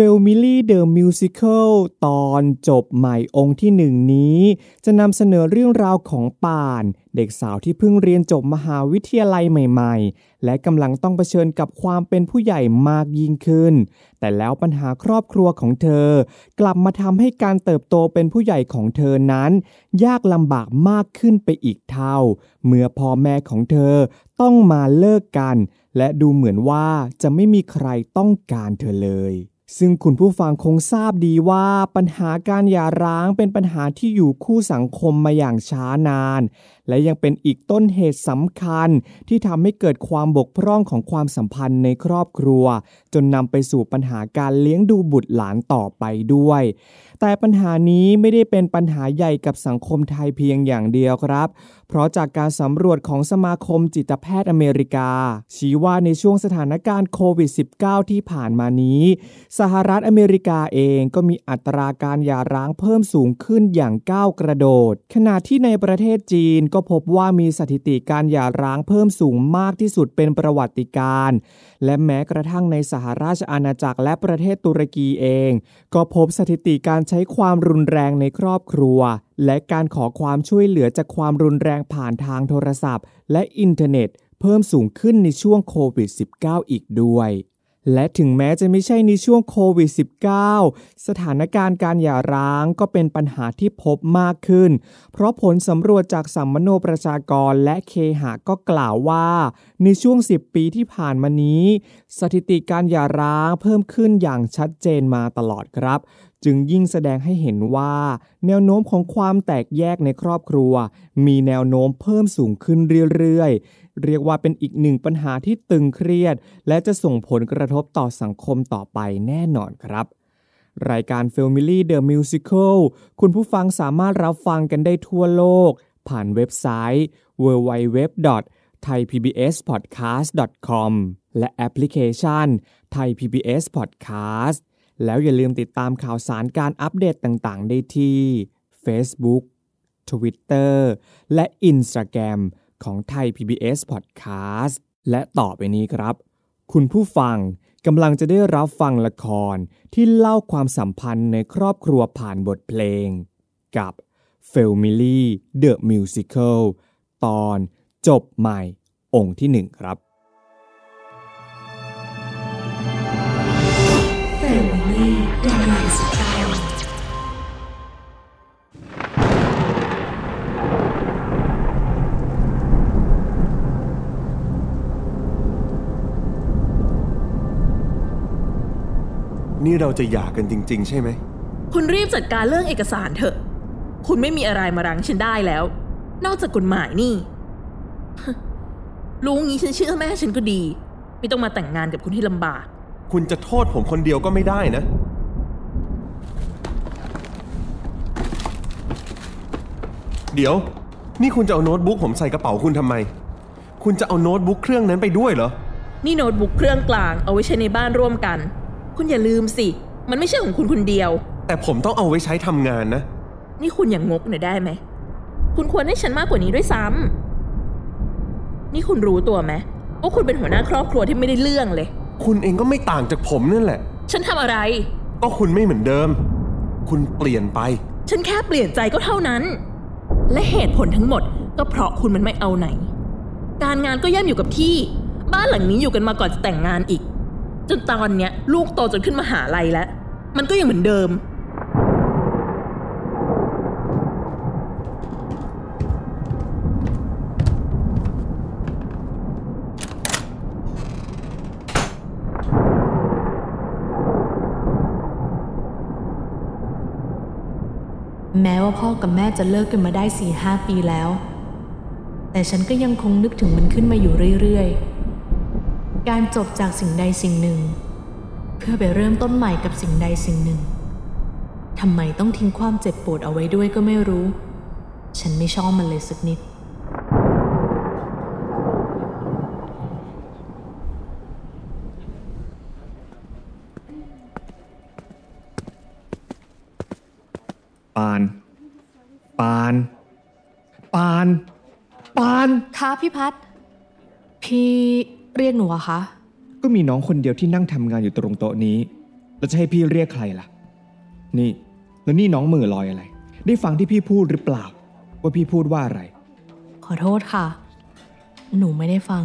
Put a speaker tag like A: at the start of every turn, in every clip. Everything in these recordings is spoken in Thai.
A: f a m i l y The Musical ตอนจบใหม่องค์ที่หนึ่งนี้ จะนำเสนอเรื่องราวของป่าน เด็กสาวที่เพิ่งเรียนจบมหาวิทยาลัยใหม่ๆ และกำลังต้องเผชิญกับความเป็นผู้ใหญ่มากยิ่งขึ้น แต่แล้วปัญหาครอบครัวของเธอ กลับมาทำให้การเติบโตเป็นผู้ใหญ่ของเธอนั้น ยากลำบากมากขึ้นไปอีกเท่า เมื่อพ่อแม่ของเธอต้องมาเลิกกัน และดูเหมือนว่าจะไม่มีใครต้องการเธอเลย ซึ่งคุณผู้ฟังคงทราบดีว่าปัญหาการหย่าร้างเป็นปัญหาที่อยู่คู่สังคมมาอย่างช้านาน และยังเป็นอีกต้นเหตุสำคัญที่ทำให้เกิดความบกพร่องของความสัมพันธ์ในครอบครัว จนนำไปสู่ปัญหาการเลี้ยงดูบุตรหลานต่อไปด้วยแต่ปัญหานี้ไม่ได้เป็นปัญหาใหญ่กับสังคมไทยเพียงอย่างเดียวครับ เพราะจากการสำรวจของสมาคมจิตแพทย์อเมริกา ชี้ว่าในช่วงสถานการณ์โควิด -19 ที่ผ่านมานี้ สหรัฐอเมริกาเองก็มีอัตราการหย่าร้างเพิ่มสูงขึ้นอย่างก้าวกระโดด ขณะที่ในประเทศจีนก็พบว่ามีสถิติการหย่าร้างเพิ่มสูงมากที่สุดเป็นประวัติการและแม้กระทั่งในสหราชอาณาจักรและประเทศตุรกีเอง ก็พบสถิติการใช้ความรุนแรงในครอบครัว และการขอความช่วยเหลือจากความรุนแรงผ่านทางโทรศัพท์ และอินเทอร์เน็ต เพิ่มสูงขึ้นในช่วงโควิด -19 อีกด้วย และถึงแม้จะไม่ใช่ในช่วงโควิด -19 สถานการณ์การหย่าร้างก็เป็นปัญหาที่พบมากขึ้น เพราะผลสำรวจจากสัมมโนประชากรและเคหะก็กล่าวว่า ในช่วง 10 ปีที่ผ่านมานี้ สถิติการหย่าร้างเพิ่มขึ้นอย่างชัดเจนมาตลอดครับ จึงยิ่งแสดงให้เห็นว่า แนวโน้มของความแตกแยกในครอบครัว มีแนวโน้มเพิ่มสูงขึ้นเรื่อยๆ เรียกว่าเป็นอีกหนึ่งปัญหาที่ตึงเครียด และจะส่งผลกระทบต่อสังคมต่อไปแน่นอนครับ รายการ Family The Musical คุณผู้ฟังสามารถรับฟังกันได้ทั่วโลก ผ่านเว็บไซต์ www.thaipbspodcast.com และแอปพลิเคชัน Thai PBS Podcast แล้วอย่าลืมติดตามข่าวสารการอัปเดตต่างๆ ได้ที่ Facebook Twitter และ Instagram ของ Thai PBS Podcast และต่อไปนี้ครับ คุณผู้ฟังกำลังจะได้รับฟังละครที่เล่าความสัมพันธ์ในครอบครัวผ่านบทเพลง กับ f a m i l y The Musical ตอนจบใหม่องค์ที่หนึ่งครับ
B: แฟมิ
C: นี่เราจะหย่ากันจริง ๆ ใช่ไหม
D: คุณรีบจัดการเรื่องเอกสารเถอะ คุณไม่มีอะไรมารั้งฉันได้แล้ว นอกจากกฎหมายนี่ รู้งี้ฉันเชื่อแม่ฉันก็ดี ไม่ต้องมาแต่งงานกับคุณที่ลำบาก
C: คุณจะโทษผมคนเดียวก็ไม่ได้นะ เดี๋ยว นี่คุณจะเอาโน้ตบุ๊กผมใส่กระเป๋าคุณทำไม คุณจะเอาโน้ตบุ๊กเครื่องนั้นไปด้วยเหรอ
D: นี่โน้ตบุ๊กเครื่องกลางเอาไว้ใช้ในบ้านร่วมกัน คุณอย่าลืมสิ มันไม่ใช่ของคุณคนเดียว
C: แต่ผมต้องเอาไว้ใช้ทำงานนะ
D: นี่คุณอย่างงกหน่อยได้ไหม คุณควรให้ฉันมากกว่านี้ด้วยซ้ำนี่คุณรู้ตัวไหมว่าคุณเป็นหัวหน้าครอบครัวที่ไม่ได้เรื่องเลย
C: คุณเองก็ไม่ต่างจากผมนั่นแหละ
D: ฉันทำอะไร
C: ก็คุณไม่เหมือนเดิม คุณเปลี่ยนไป
D: ฉันแค่เปลี่ยนใจก็เท่านั้น และเหตุผลทั้งหมดก็เพราะคุณมันไม่เอาไหน การงานก็ย่ำอยู่กับที่ บ้านหลังนี้อยู่กันมาก่อนจะแต่งงานอีก จนตอนเนี้ยลูกโตจนขึ้นมาหาลัยแล้ว มันก็ยังเหมือนเดิม
E: แม้ว่าพ่อกับแม่จะเลิกกันมาได้สี่ห้าปีแล้ว แต่ฉันก็ยังคงนึกถึงมันขึ้นมาอยู่เรื่อยๆ การจบจากสิ่งใดสิ่งหนึ่ง เพื่อไปเริ่มต้นใหม่กับสิ่งใดสิ่งหนึ่งทำไมต้องทิ้งความเจ็บปวดเอาไว้ด้วยก็ไม่รู้ ฉันไม่ชอบมันเลยสักนิด
A: ปาน ปาน ปาน ปาน
E: คะพี่พัด พี่ เรียกหนูอะคะ
A: ก็มีน้องคนเดียวที่นั่งทำงานอยู่ตรงโต๊ะนี้ แล้วจะให้พี่เรียกใครล่ะ นี่ แล้วนี่น้องมือลอยอะไร ได้ฟังที่พี่พูดหรือเปล่า ว่าพี่พูดว่าอะไร
E: ขอโทษค่ะ หนูไม่ได้ฟัง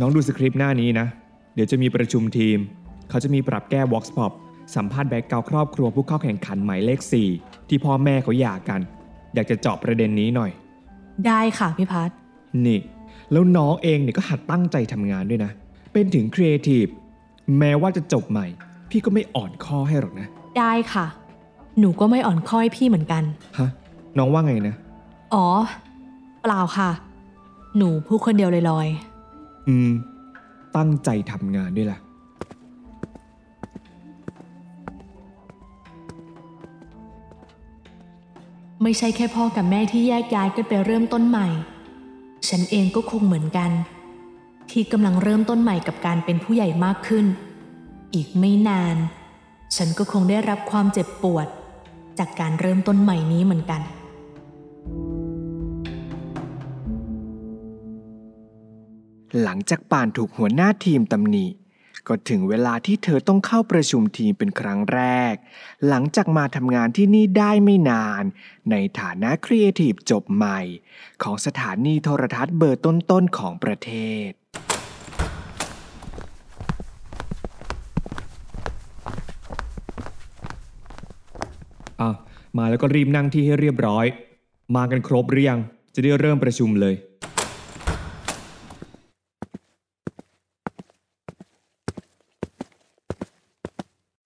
A: น้องดูสคริปต์หน้านี้นะ เดี๋ยวจะมีประชุมทีม เขาจะมีปรับแก้ Vox Pop สัมภาษณ์ background ครอบครัวผู้เข้าแข่งขันหมายเลข 4 ที่พ่อแม่เขาหย่ากัน อยากจะเจาะประเด็นนี้หน่อย
E: ได้ค่ะพี่พัด
A: นี่ แล้วน้องเองเนี่ยก็หัดตั้งใจทำงานด้วยนะ เป็นถึงครีเอทีฟแม้ว่าจะจบใหม่ พี่ก็ไม่อ่อนข้อให้หรอกนะ
E: ได้ค่ะ หนูก็ไม่อ่อนข้อให้พี่เหมือนกัน
A: ฮะ น้องว่าไงนะ
E: อ๋อ เปล่าค่ะ หนูพูดคนเดียวลอย
A: อืม ตั้งใจทำงานด้วยล่ะ
E: ไม่ใช่แค่พ่อกับแม่ที่แยกย้ายกันไปเริ่มต้นใหม่ ฉันเองก็คงเหมือนกัน ที่กำลังเริ่มต้นใหม่กับการเป็นผู้ใหญ่มากขึ้น อีกไม่นาน ฉันก็คงได้รับความเจ็บปวด จากการเริ่มต้นใหม่นี้เหมือนกัน
A: หลังจากป่านถูกหัวหน้าทีมตำหนิ ก็ถึงเวลาที่เธอต้องเข้าประชุมทีมเป็นครั้งแรก หลังจากมาทำงานที่นี่ได้ไม่นาน ในฐานะครีเอทีฟจบใหม่ ของสถานีโทรทัศน์เบอร์ต้นๆของประเทศ อะ มาแล้วก็รีบนั่งที่ให้เรียบร้อย มากันครบหรือยัง จะได้เริ่มประชุมเลย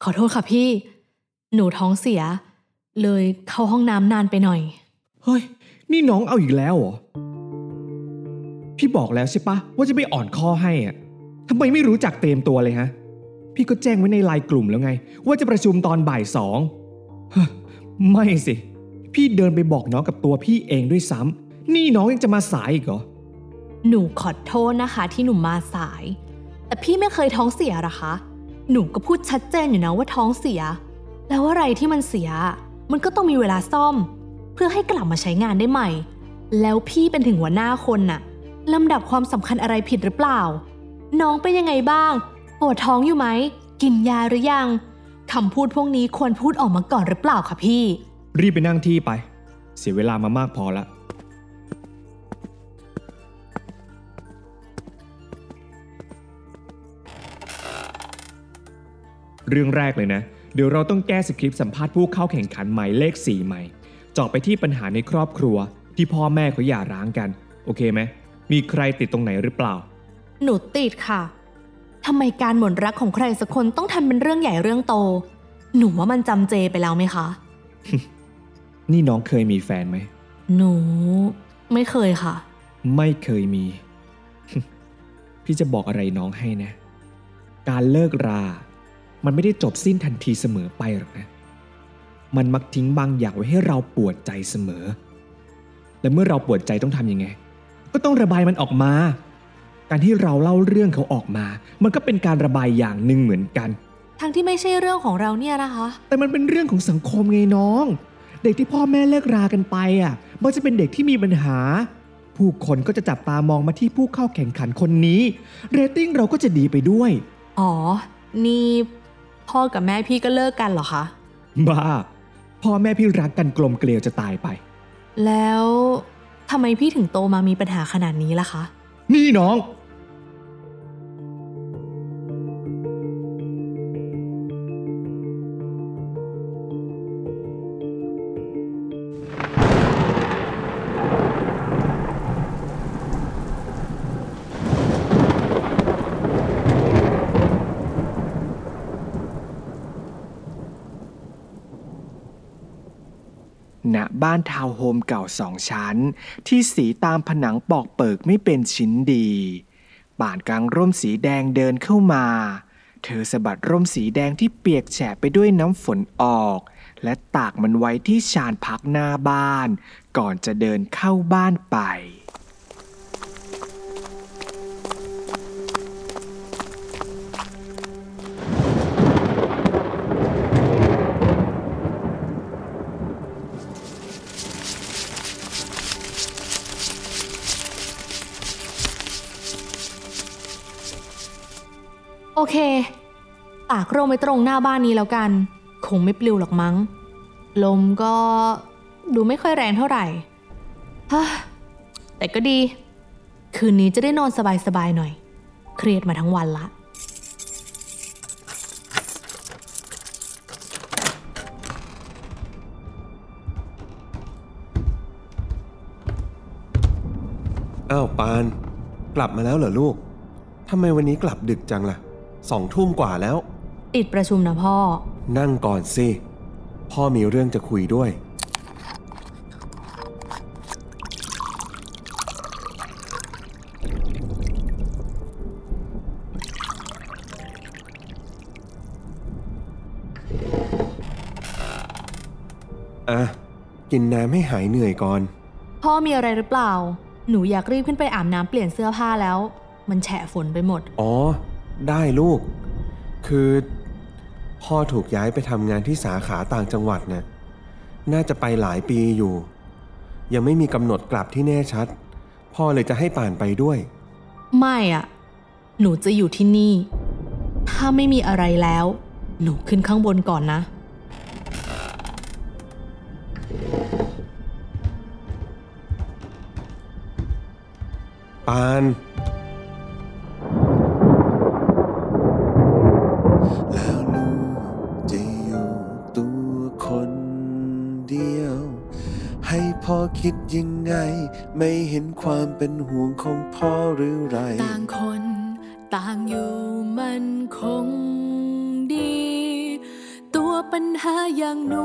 E: อโทษค่ะพี่ หนูท้องเสีย เลยเข้าห้องน้ำนานไปหน่อย
A: เฮ้ย นี่น้องเอาอีกแล้วเหรอ พี่บอกแล้วใช่ปะว่าจะไม่อ่อนข้อให้อะทำไมไม่รู้จักเตรียมตัวเลยฮะ พี่ก็แจ้งไว้ในไลน์กลุ่มแล้วไง ว่าจะประชุมตอนบ่ายสองเฮ้ยไม่สิ พี่เดินไปบอกน้องกับตัวพี่เองด้วยซ้ำนี่น้องยังจะมาสายอีกเหรอ
E: หนูขอโทษนะคะที่หนูมาสาย แต่พี่ไม่เคยท้องเสียหรอคะ หนูก็พูดชัดเจนอยู่นะว่าท้องเสีย แล้วอะไรที่มันเสีย มันก็ต้องมีเวลาซ่อม เพื่อให้กลับมาใช้งานได้ใหม่ แล้วพี่เป็นถึงหัวหน้าคนน่ะลำดับความสำคัญอะไรผิดหรือเปล่า น้องเป็นยังไงบ้างปวดท้องอยู่ไหมกินยาหรือยังคำพูดพวกนี้ควรพูดออกมาก่อนหรือเปล่าคะพี่
A: รีบไปนั่งที่ไป เสียเวลามามากพอละ เรื่องแรกเลยนะ เดี๋ยวเราต้องแก้สคริปต์สัมภาษณ์ผู้เข้าแข่งขันหมายเลข 4 ใหม่เจาะไปที่ปัญหาในครอบครัว ที่พ่อแม่เขาหย่าร้างกัน โอเคไหมมีใครติดตรงไหนหรือเปล่า
E: หนูติดค่ะทำไมการหมดรักของใครสักคนต้องทำเป็นเรื่องใหญ่เรื่องโต หนูว่ามันจำเจไปแล้วไหมคะ
A: นี่น้องเคยมีแฟนไหม
E: หนู ไม่เคยค่ะ
A: ไม่เคยมี พี่จะบอกอะไรน้องให้นะ การเลิกรา มันไม่ได้จบสิ้นทันทีเสมอไปหรอกนะ มันมักทิ้งบางอย่างไว้ให้เราปวดใจเสมอ และเมื่อเราปวดใจต้องทำยังไง ก็ต้องระบายมันออกมา การที่เราเล่าเรื่องเขาออกมา มันก็เป็นการระบายอย่างหนึ่งเหมือนกัน
E: ทั้งที่ไม่ใช่เรื่องของเราเนี่ยนะคะ
A: แต่มันเป็นเรื่องของสังคมไงน้อง เด็กที่พ่อแม่เลิกรากันไปอะ มันจะเป็นเด็กที่มีปัญหา ผู้คนก็จะจับตามองมาที่ผู้เข้าแข่งขันคนนี้ เรตติ้งเราก็จะดีไปด้วย
E: อ๋อ นี่ พ่อกับแม่พี่ก็เลิกกันเหรอคะ
A: บ้า พ่อแม่พี่รักกันกลมเกลียวจะตายไป
E: แล้วทำไมพี่ถึงโตมามีปัญหาขนาดนี้ล่ะคะ
A: นี่น้อง ณบ้านทาวน์โฮมเก่าสองชั้น ที่สีตามผนังปอกเปิกไม่เป็นชิ้นดีป่านกลางร่มสีแดงเดินเข้ามา เธอสะบัดร่มสีแดงที่เปียกแฉะไปด้วยน้ำฝนออก และตากมันไว้ที่ชานพักหน้าบ้าน ก่อนจะเดินเข้าบ้านไปา
E: กร่มไว้ตรงหน้าบ้านนี้แล้วกัน คงไม่ปลิวหรอกมั้ง ลมก็ดูไม่ค่อยแรงเท่าไหร่ฮ่าแต่ก็ดี คืนนี้จะได้นอนสบายๆหน่อย เครียดมาทั้งวันละ
C: อ้าวปาน กลับมาแล้วเหรอลูก ทำไมวันนี้กลับดึกจังล่ะ สองทุ่มกว่าแล้ว
E: ติดประชุมนะพ่อ
C: นั่งก่อนสิ พ่อมีเรื่องจะคุยด้วย อะ กินน้ำให้หายเหนื่อยก่อน
E: พ่อมีอะไรหรือเปล่า หนูอยากรีบขึ้นไปอาบน้ำเปลี่ยนเสื้อผ้าแล้ว มันแฉะฝนไปหมด
C: อ๋อ ได้ลูก คือ พ่อถูกย้ายไปทำงานที่สาขาต่างจังหวัดน่ะน่าจะไปหลายปีอยู่ ยังไม่มีกำหนดกลับที่แน่ชัด พ่อเลยจะให้ป่านไปด้วย
E: ไม่อะหนูจะอยู่ที่นี่ ถ้าไม่มีอะไรแล้ว หนูขึ้นข้างบนก่อนนะ
C: ปาน
F: คิดยังไง ไม่เห็นความเป็นห่วงของพ่อหรือไร
G: ต่างคน ต่างอยู่มันคงดี ตัวปัญหาอย่างหนู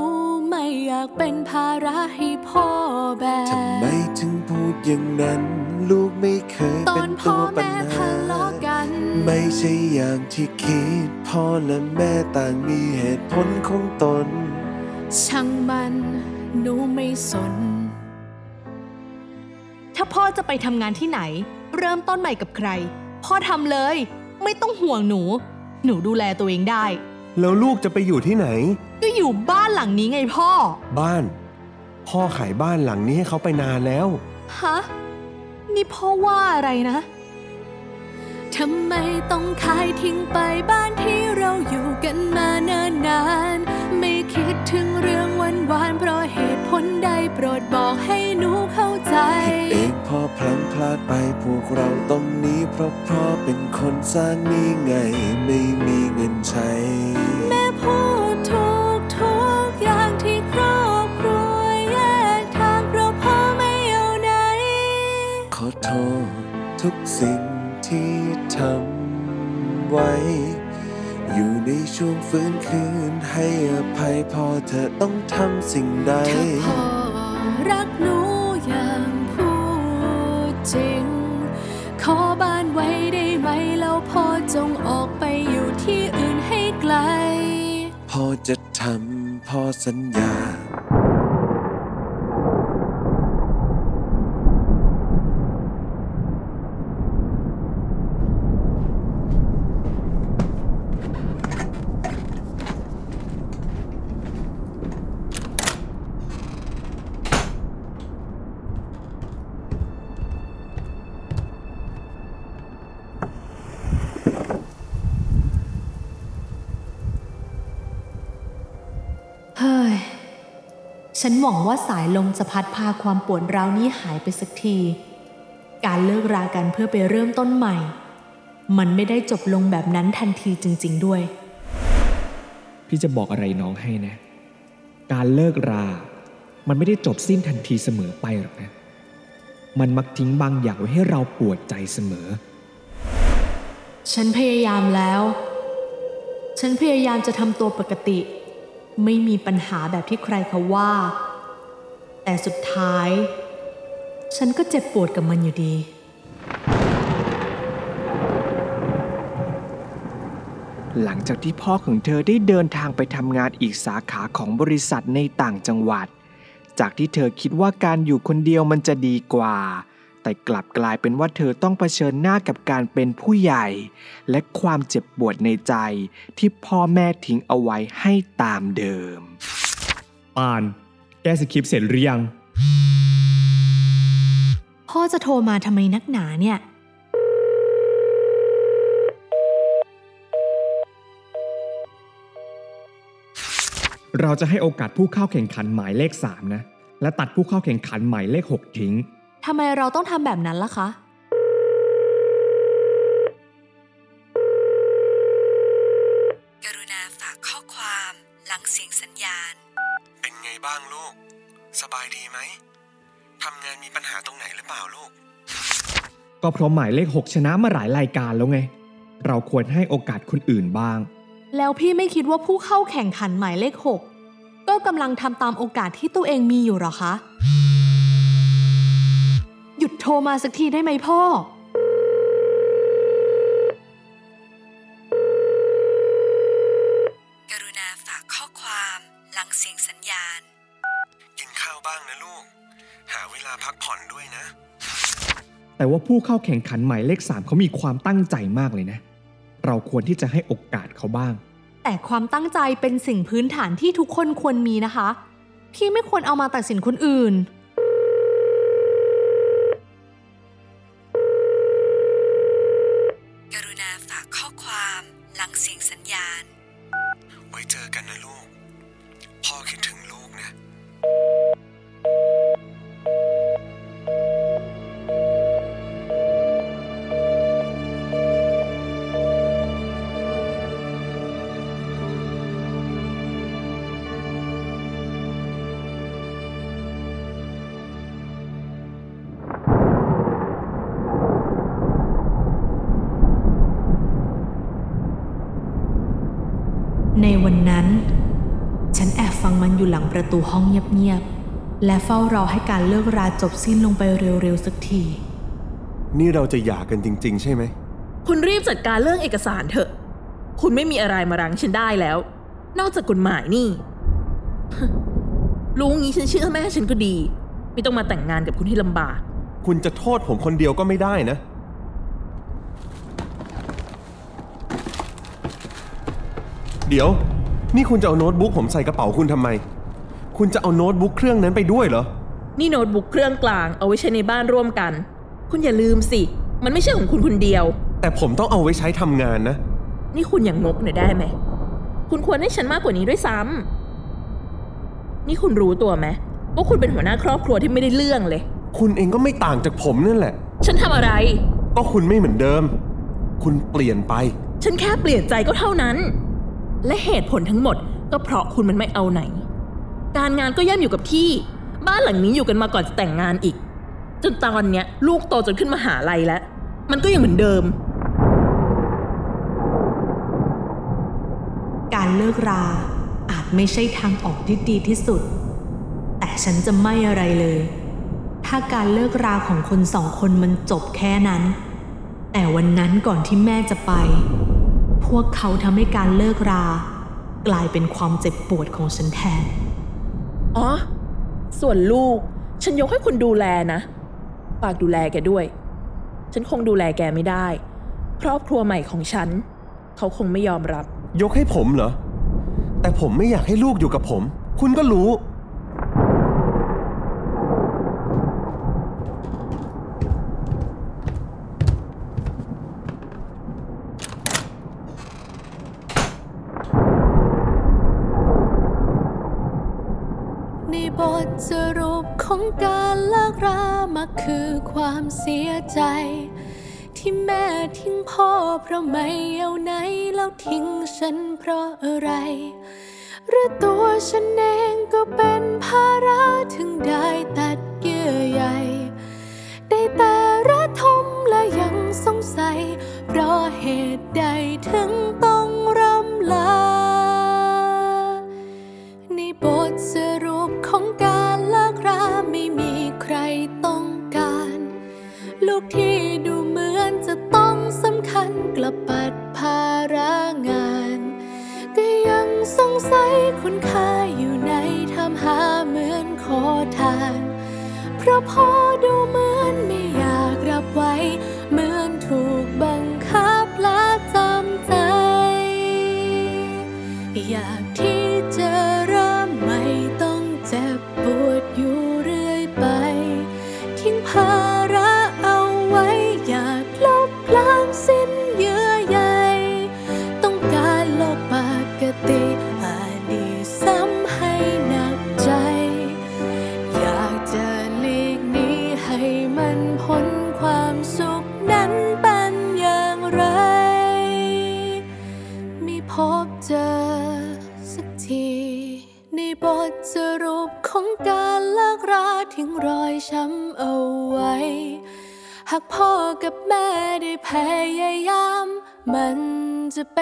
G: ไม่อยากเป็นภาระให้พ่อแบก
F: ทำไมถึงพูดอย่างนั้น ลูกไม่เคย
G: ตอ
F: เป็นน
G: พ่
F: ตั
G: อ
F: วปัญ
G: แม่
F: หา
G: ทะเลาะกัน
F: ไม่ใช่อย่างที่คิด พ่อและแม่ต่างมีเหตุผลของตน
G: ช่างมัน หนูไม่สน
E: ถ้าพ่อ จะไปทำงานที่ไหน เริ่มต้นใหม่กับใคร พ่อทำเลย ไม่ต้องห่วงหนู หนูดูแลตัวเองได้
C: แล้วลูกจะไปอยู่ที่ไหน
E: ก็อยู่บ้านหลังนี้ไงพ่อ
C: บ้าน พ่อขายบ้านหลังนี้ให้เขาไปนานแล้ว
E: ฮะ นี่พ่อว่าอะไรนะ
G: ทำไมต้องขายทิ้งไปบ้านที่เราอยู่กันมาเนิ่นนา
F: ลั้งพลาดไปพวกเราต้องหนีเพราะพ่อเป็นคนสร้างนี่ไงไม่มีเงินใช้
G: แม่พูดถูกทุกอย่างที่ครอบครัวแยกทางเพราะพ่อไม่เอาไหน
F: ขอโทษทุกสิ่งที่ทำไว้ อยู่ในช่วงฟื้นคืนให้อภัยพอเธอต้องทำสิ่งใด
G: ถ้าพ่อรักหนู ไว้ได้ไหมแล้วพ่อจงออกไปอยู่ที่อื่นให้ไกล
F: พ่อจะทำพ่อสัญญา
E: หวังว่าสายลมจะพัดพาความปวดร้าวนี้หายไปสักที การเลิกรากันเพื่อไปเริ่มต้นใหม่ มันไม่ได้จบลงแบบนั้นทันทีจริง ๆ ด้วย
A: พี่จะบอกอะไรน้องให้นะ การเลิกรา มันไม่ได้จบสิ้นทันทีเสมอไปหรอกนะ มันมักทิ้งบางอย่างไว้ให้เราปวดใจเสมอ
E: ฉันพยายามแล้ว ฉันพยายามจะทำตัวปกติไม่มีปัญหาแบบที่ใครเขาว่า แต่สุดท้าย ฉันก็เจ็บปวดกับมันอยู่ดี
A: หลังจากที่พ่อของเธอได้เดินทางไปทำงานอีกสาขาของบริษัทในต่างจังหวัด จากที่เธอคิดว่าการอยู่คนเดียวมันจะดีกว่า แต่กลับกลายเป็นว่าเธอต้องเผชิญหน้ากับการเป็นผู้ใหญ่ และความเจ็บปวดในใจที่พ่อแม่ทิ้งเอาไว้ให้ตามเดิม
H: ปาน แก้สคริปต์เสร็จหรือยัง
E: พ่อจะโทรมาทำไมนักหนาเนี่ย
H: เราจะให้โอกาสผู้เข้าแข่งขันหมายเลข 3 นะ และตัดผู้เข้าแข่งขันหมายเลข 6 ทิ้ง
E: ทำไมเราต้องทำแบบนั้นล่ะคะ
I: ก็เพ
H: ราะหมายเลข 6 ชนะมาหลายรายการแล้วไง เราควรให้โอกาสคนอื่นบ้าง
E: แล้วพี่ไม่คิดว่าผู้เข้าแข่งขันหมายเลข 6 ก็กำลังทำตามโอกาสที่ตัวเองมีอยู่หรอคะ หยุดโทรมาสักทีได้ไหมพ่อ
I: กรุณาฝากข้อความหลังเสียงสัญญาณ
C: กินข้าวบ้างนะลูก หาเวลาพักผ่อนด้วยนะ
H: แต่ว่าผู้เข้าแข่งขันหมายเลข 3เขามีความตั้งใจมากเลยนะ เราควรที่จะให้โอกาสเขาบ้าง
E: แต่ความตั้งใจเป็นสิ่งพื้นฐานที่ทุกคนควรมีนะคะ พี่ไม่ควรเอามาตัดสินคนอื่น
I: วั
C: นนั้น
E: ฉันแอบฟังมันอยู่หลังประตูห้องเงียบๆ และเฝ้ารอให้การเลิกราจบสิ้นลงไปเร็วๆสักที
C: นี่เราจะหย่ากันจริง ๆ ใช่ไหม
D: คุณรีบจัดการเรื่องเอกสารเถอะ คุณไม่มีอะไรมารั้งฉันได้แล้ว นอกจากกฎหมายนี่ รู้งี้ฉันเชื่อแม่ฉันก็ดี ไม่ต้องมาแต่งงานกับคุณที่ลำบาก
C: คุณจะโทษผมคนเดียวก็ไม่ได้นะ เดี๋ยว นี่คุณจะเอาโน้ตบุ๊กผมใส่กระเป๋าคุณทำไม คุณจะเอาโน้ตบุ๊กเครื่องนั้นไปด้วยเหรอ
D: นี่โน้ตบุ๊กเครื่องกลางเอาไว้ใช้ในบ้านร่วมกัน คุณอย่าลืมสิ มันไม่ใช่ของคุณคนเดียว
C: แต่ผมต้องเอาไว้ใช้ทำงานนะ
D: นี่คุณอย่างงกหน่อยได้ไหม คุณควรให้ฉันมากกว่านี้ด้วยซ้ำนี่คุณรู้ตัวไหมว่าคุณเป็นหัวหน้าครอบครัวที่ไม่ได้เรื่องเลย
C: คุณเองก็ไม่ต่างจากผมนั่นแหละ
D: ฉันทำอะไร
C: ก็คุณไม่เหมือนเดิม คุณเปลี่ยนไป
D: ฉันแค่เปลี่ยนใจก็เท่านั้น และเหตุผลทั้งหมดก็เพราะคุณมันไม่เอาไหน การงานก็ย่ำอยู่กับที่ บ้านหลังนี้อยู่กันมาก่อนจะแต่งงานอีก จนตอนเนี้ยลูกโตจนขึ้นมหาลัยแล้ว มันก็ยังเหมือนเดิม
E: การเลิกราอาจไม่ใช่ทางออกที่ดีที่สุด แต่ฉันจะไม่อะไรเลย ถ้าการเลิกราของคนสองคนมันจบแค่นั้น แต่วันนั้นก่อนที่แม่จะไป พวกเขาทำให้การเลิกรา กลายเป็นความเจ็บปวดของฉันแทน
D: อ๋อ ส่วนลูก ฉันยกให้คุณดูแลนะ ฝากดูแลแกด้วย ฉันคงดูแลแกไม่ได้ ครอบครัวใหม่ของฉัน เขาคงไม่ยอมรับ
C: ยกให้ผมเหรอ แต่ผมไม่อยากให้ลูกอยู่กับผม คุณก็รู้
G: ในบทสรุปของการเลิกรามา คือความเสียใจ ที่แม่ทิ้งพ่อเพราะไม่เอาไหน แล้วทิ้งฉันเพราะอะไร หรือตัวฉันเองก็เป็นภาระถึงได้ตัดเยื่อใยได้แต่ระทมและยังสงสัย เพราะเหตุใดถึงต้องรำลาในบทสรุปของการเลิกราูกที่ดูเหมือนจะต้องสำคัญกลับปัดภาระงาน ก็ยังสงสัยคุณค่าอยู่ในทำหาเหมือนขอทาน เพราะพ่อดูเหมือนไม่อยากรับไว้ เหมือนถูกบังคับและจำใจ อยากที่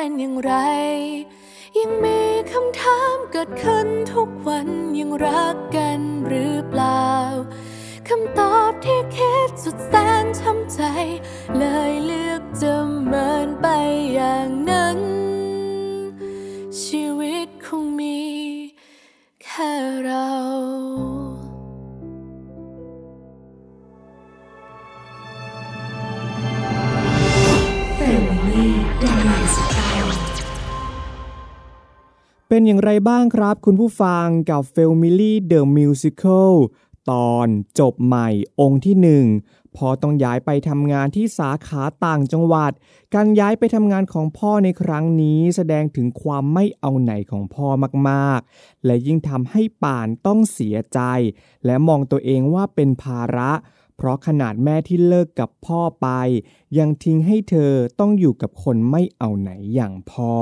G: เป็นอย่างไร ยังมีคำถามเกิดขึ้นทุกวันยังรักกันหรือเปล่าคำตอบที่คิดสุดแสนช้ำใจ เลยเลือกจะเมินไปอย่างนั้น เป็
A: นอย่างไรบ้างครับ คุณผู้ฟังกับ f a m i l y The Musical ตอนจบใหม่องค์ที่หนึ่งพอต้องย้ายไปทำงานที่สาขาต่างจังหวัด การย้ายไปทำงานของพ่อในครั้งนี้แสดงถึงความไม่เอาไหนของพ่อมากๆ และยิ่งทำให้ป่านต้องเสียใจ และมองตัวเองว่าเป็นภาระเพราะขนาดแม่ที่เลิกกับพ่อไป ยังทิ้งให้เธอต้องอยู่กับคนไม่เอาไหนอย่างพ่อ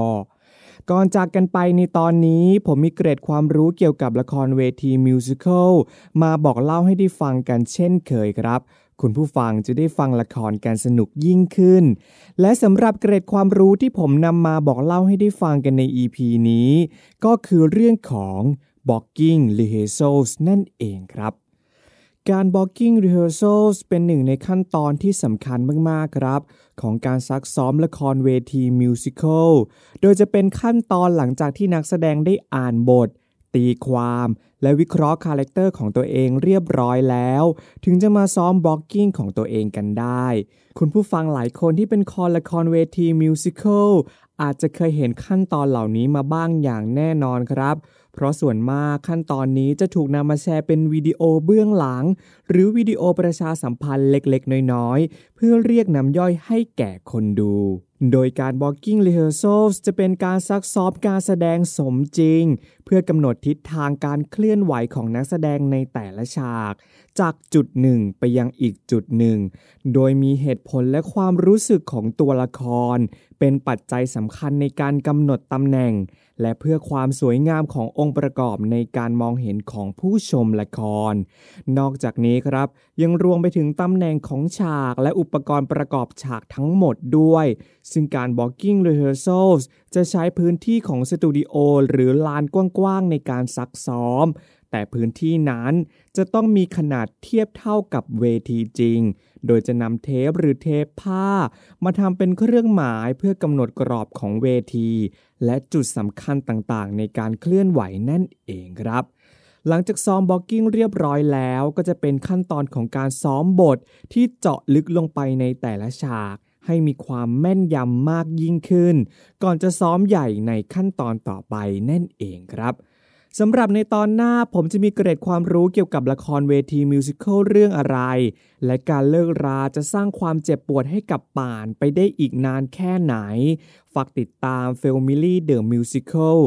A: ก่อนจากกันไปในตอนนี้ผมมีเกร็ดความรู้เกี่ยวกับละครเวทีมิวสิควลมาบอกเล่าให้ได้ฟังกันเช่นเคยครับ คุณผู้ฟังจะได้ฟังละครกันสนุกยิ่งขึ้น และสำหรับเกร็ดความรู้ที่ผมนำมาบอกเล่าให้ได้ฟังกันใน EP นี้ ก็คือเรื่องของ Blocking Rehearsals นั่นเองครับ การ blocking rehearsals เป็นหนึ่งในขั้นตอนที่สำคัญมาก ๆ ครับ ของการซักซ้อมละครเวที musical โดยจะเป็นขั้นตอนหลังจากที่นักแสดงได้อ่านบท ตีความ และวิเคราะห์คาแรคเตอร์ของตัวเองเรียบร้อยแล้ว ถึงจะมาซ้อม blocking ของตัวเองกันได้ คุณผู้ฟังหลายคนที่เป็นคอละครเวที musical อาจจะเคยเห็นขั้นตอนเหล่านี้มาบ้างอย่างแน่นอนครับ เพราะส่วนมากขั้นตอนนี้จะถูกนำมาแชร์เป็นวิดีโอเบื้องหลัง หรือวิดีโอประชาสัมพันธ์เล็กๆ น้อยๆ เพื่อเรียกน้ำย่อยให้แก่คนดู โดยการ blocking rehearsals จะเป็นการซักซ้อมการแสดงสมจริง เพื่อกำหนดทิศทางการเคลื่อนไหวของนักแสดงในแต่ละฉาก จากจุดหนึ่งไปยังอีกจุดหนึ่ง โดยมีเหตุผลและความรู้สึกของตัวละคร เป็นปัจจัยสำคัญในการกำหนดตำแหน่ง และเพื่อความสวยงามขององค์ประกอบในการมองเห็นของผู้ชมละคร นอกจากนี้ครับ ยังรวมไปถึงตำแหน่งของฉากและอุปกรณ์ประกอบฉากทั้งหมดด้วย ซึ่งการ blocking rehearsals จะใช้พื้นที่ของสตูดิโอหรือลานกว้างๆในการซักซ้อม แต่พื้นที่นั้นจะต้องมีขนาดเทียบเท่ากับเวทีจริง โดยจะนำเทปหรือเทปผ้า มาทำเป็นเครื่องหมายเพื่อกำหนดกรอบของเวที และจุดสำคัญต่างๆ ในการเคลื่อนไหวนั่นเองครับหลังจากซ้อม blocking เรียบร้อยแล้วก็จะเป็นขั้นตอนของการซ้อมบทที่เจาะลึกลงไปในแต่ละฉาก ให้มีความแม่นยำมากยิ่งขึ้น ก่อนจะซ้อมใหญ่ในขั้นตอนต่อไปนั่นเองครับ สำหรับในตอนหน้าผมจะมีเกร็ดความรู้เกี่ยวกับละครเวที musical เรื่องอะไร และการเลิกราจะสร้างความเจ็บปวดให้กับป่านไปได้อีกนานแค่ไหน ฝากติดตาม f a m i l y The Musical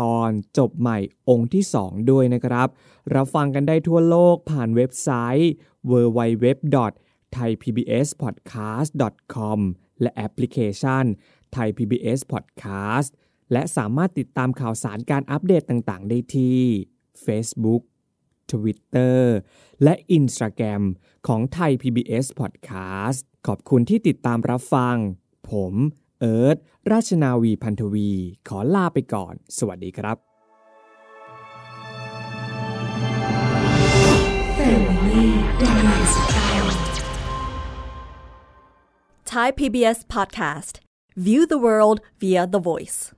A: ตอนจบใหม่องค์ที่ 2 ด้วยนะครับ รับฟังกันได้ทั่วโลกผ่านเว็บไซต์ www.thaipbspodcast.com และแอปพลิเคชัน Thai PBS Podcast และสามารถติดตามข่าวสารการอัปเดตต่างๆ ได้ที่ Facebook Twitter และ Instagram ของไทย PBS Podcast ขอบคุณที่ติดตามรับฟัง ผมเอิร์ธราชนาวีพันธวี ขอลาไปก่อน สวัสดีครับ
J: Thai PBS Podcast
B: View the world via the voice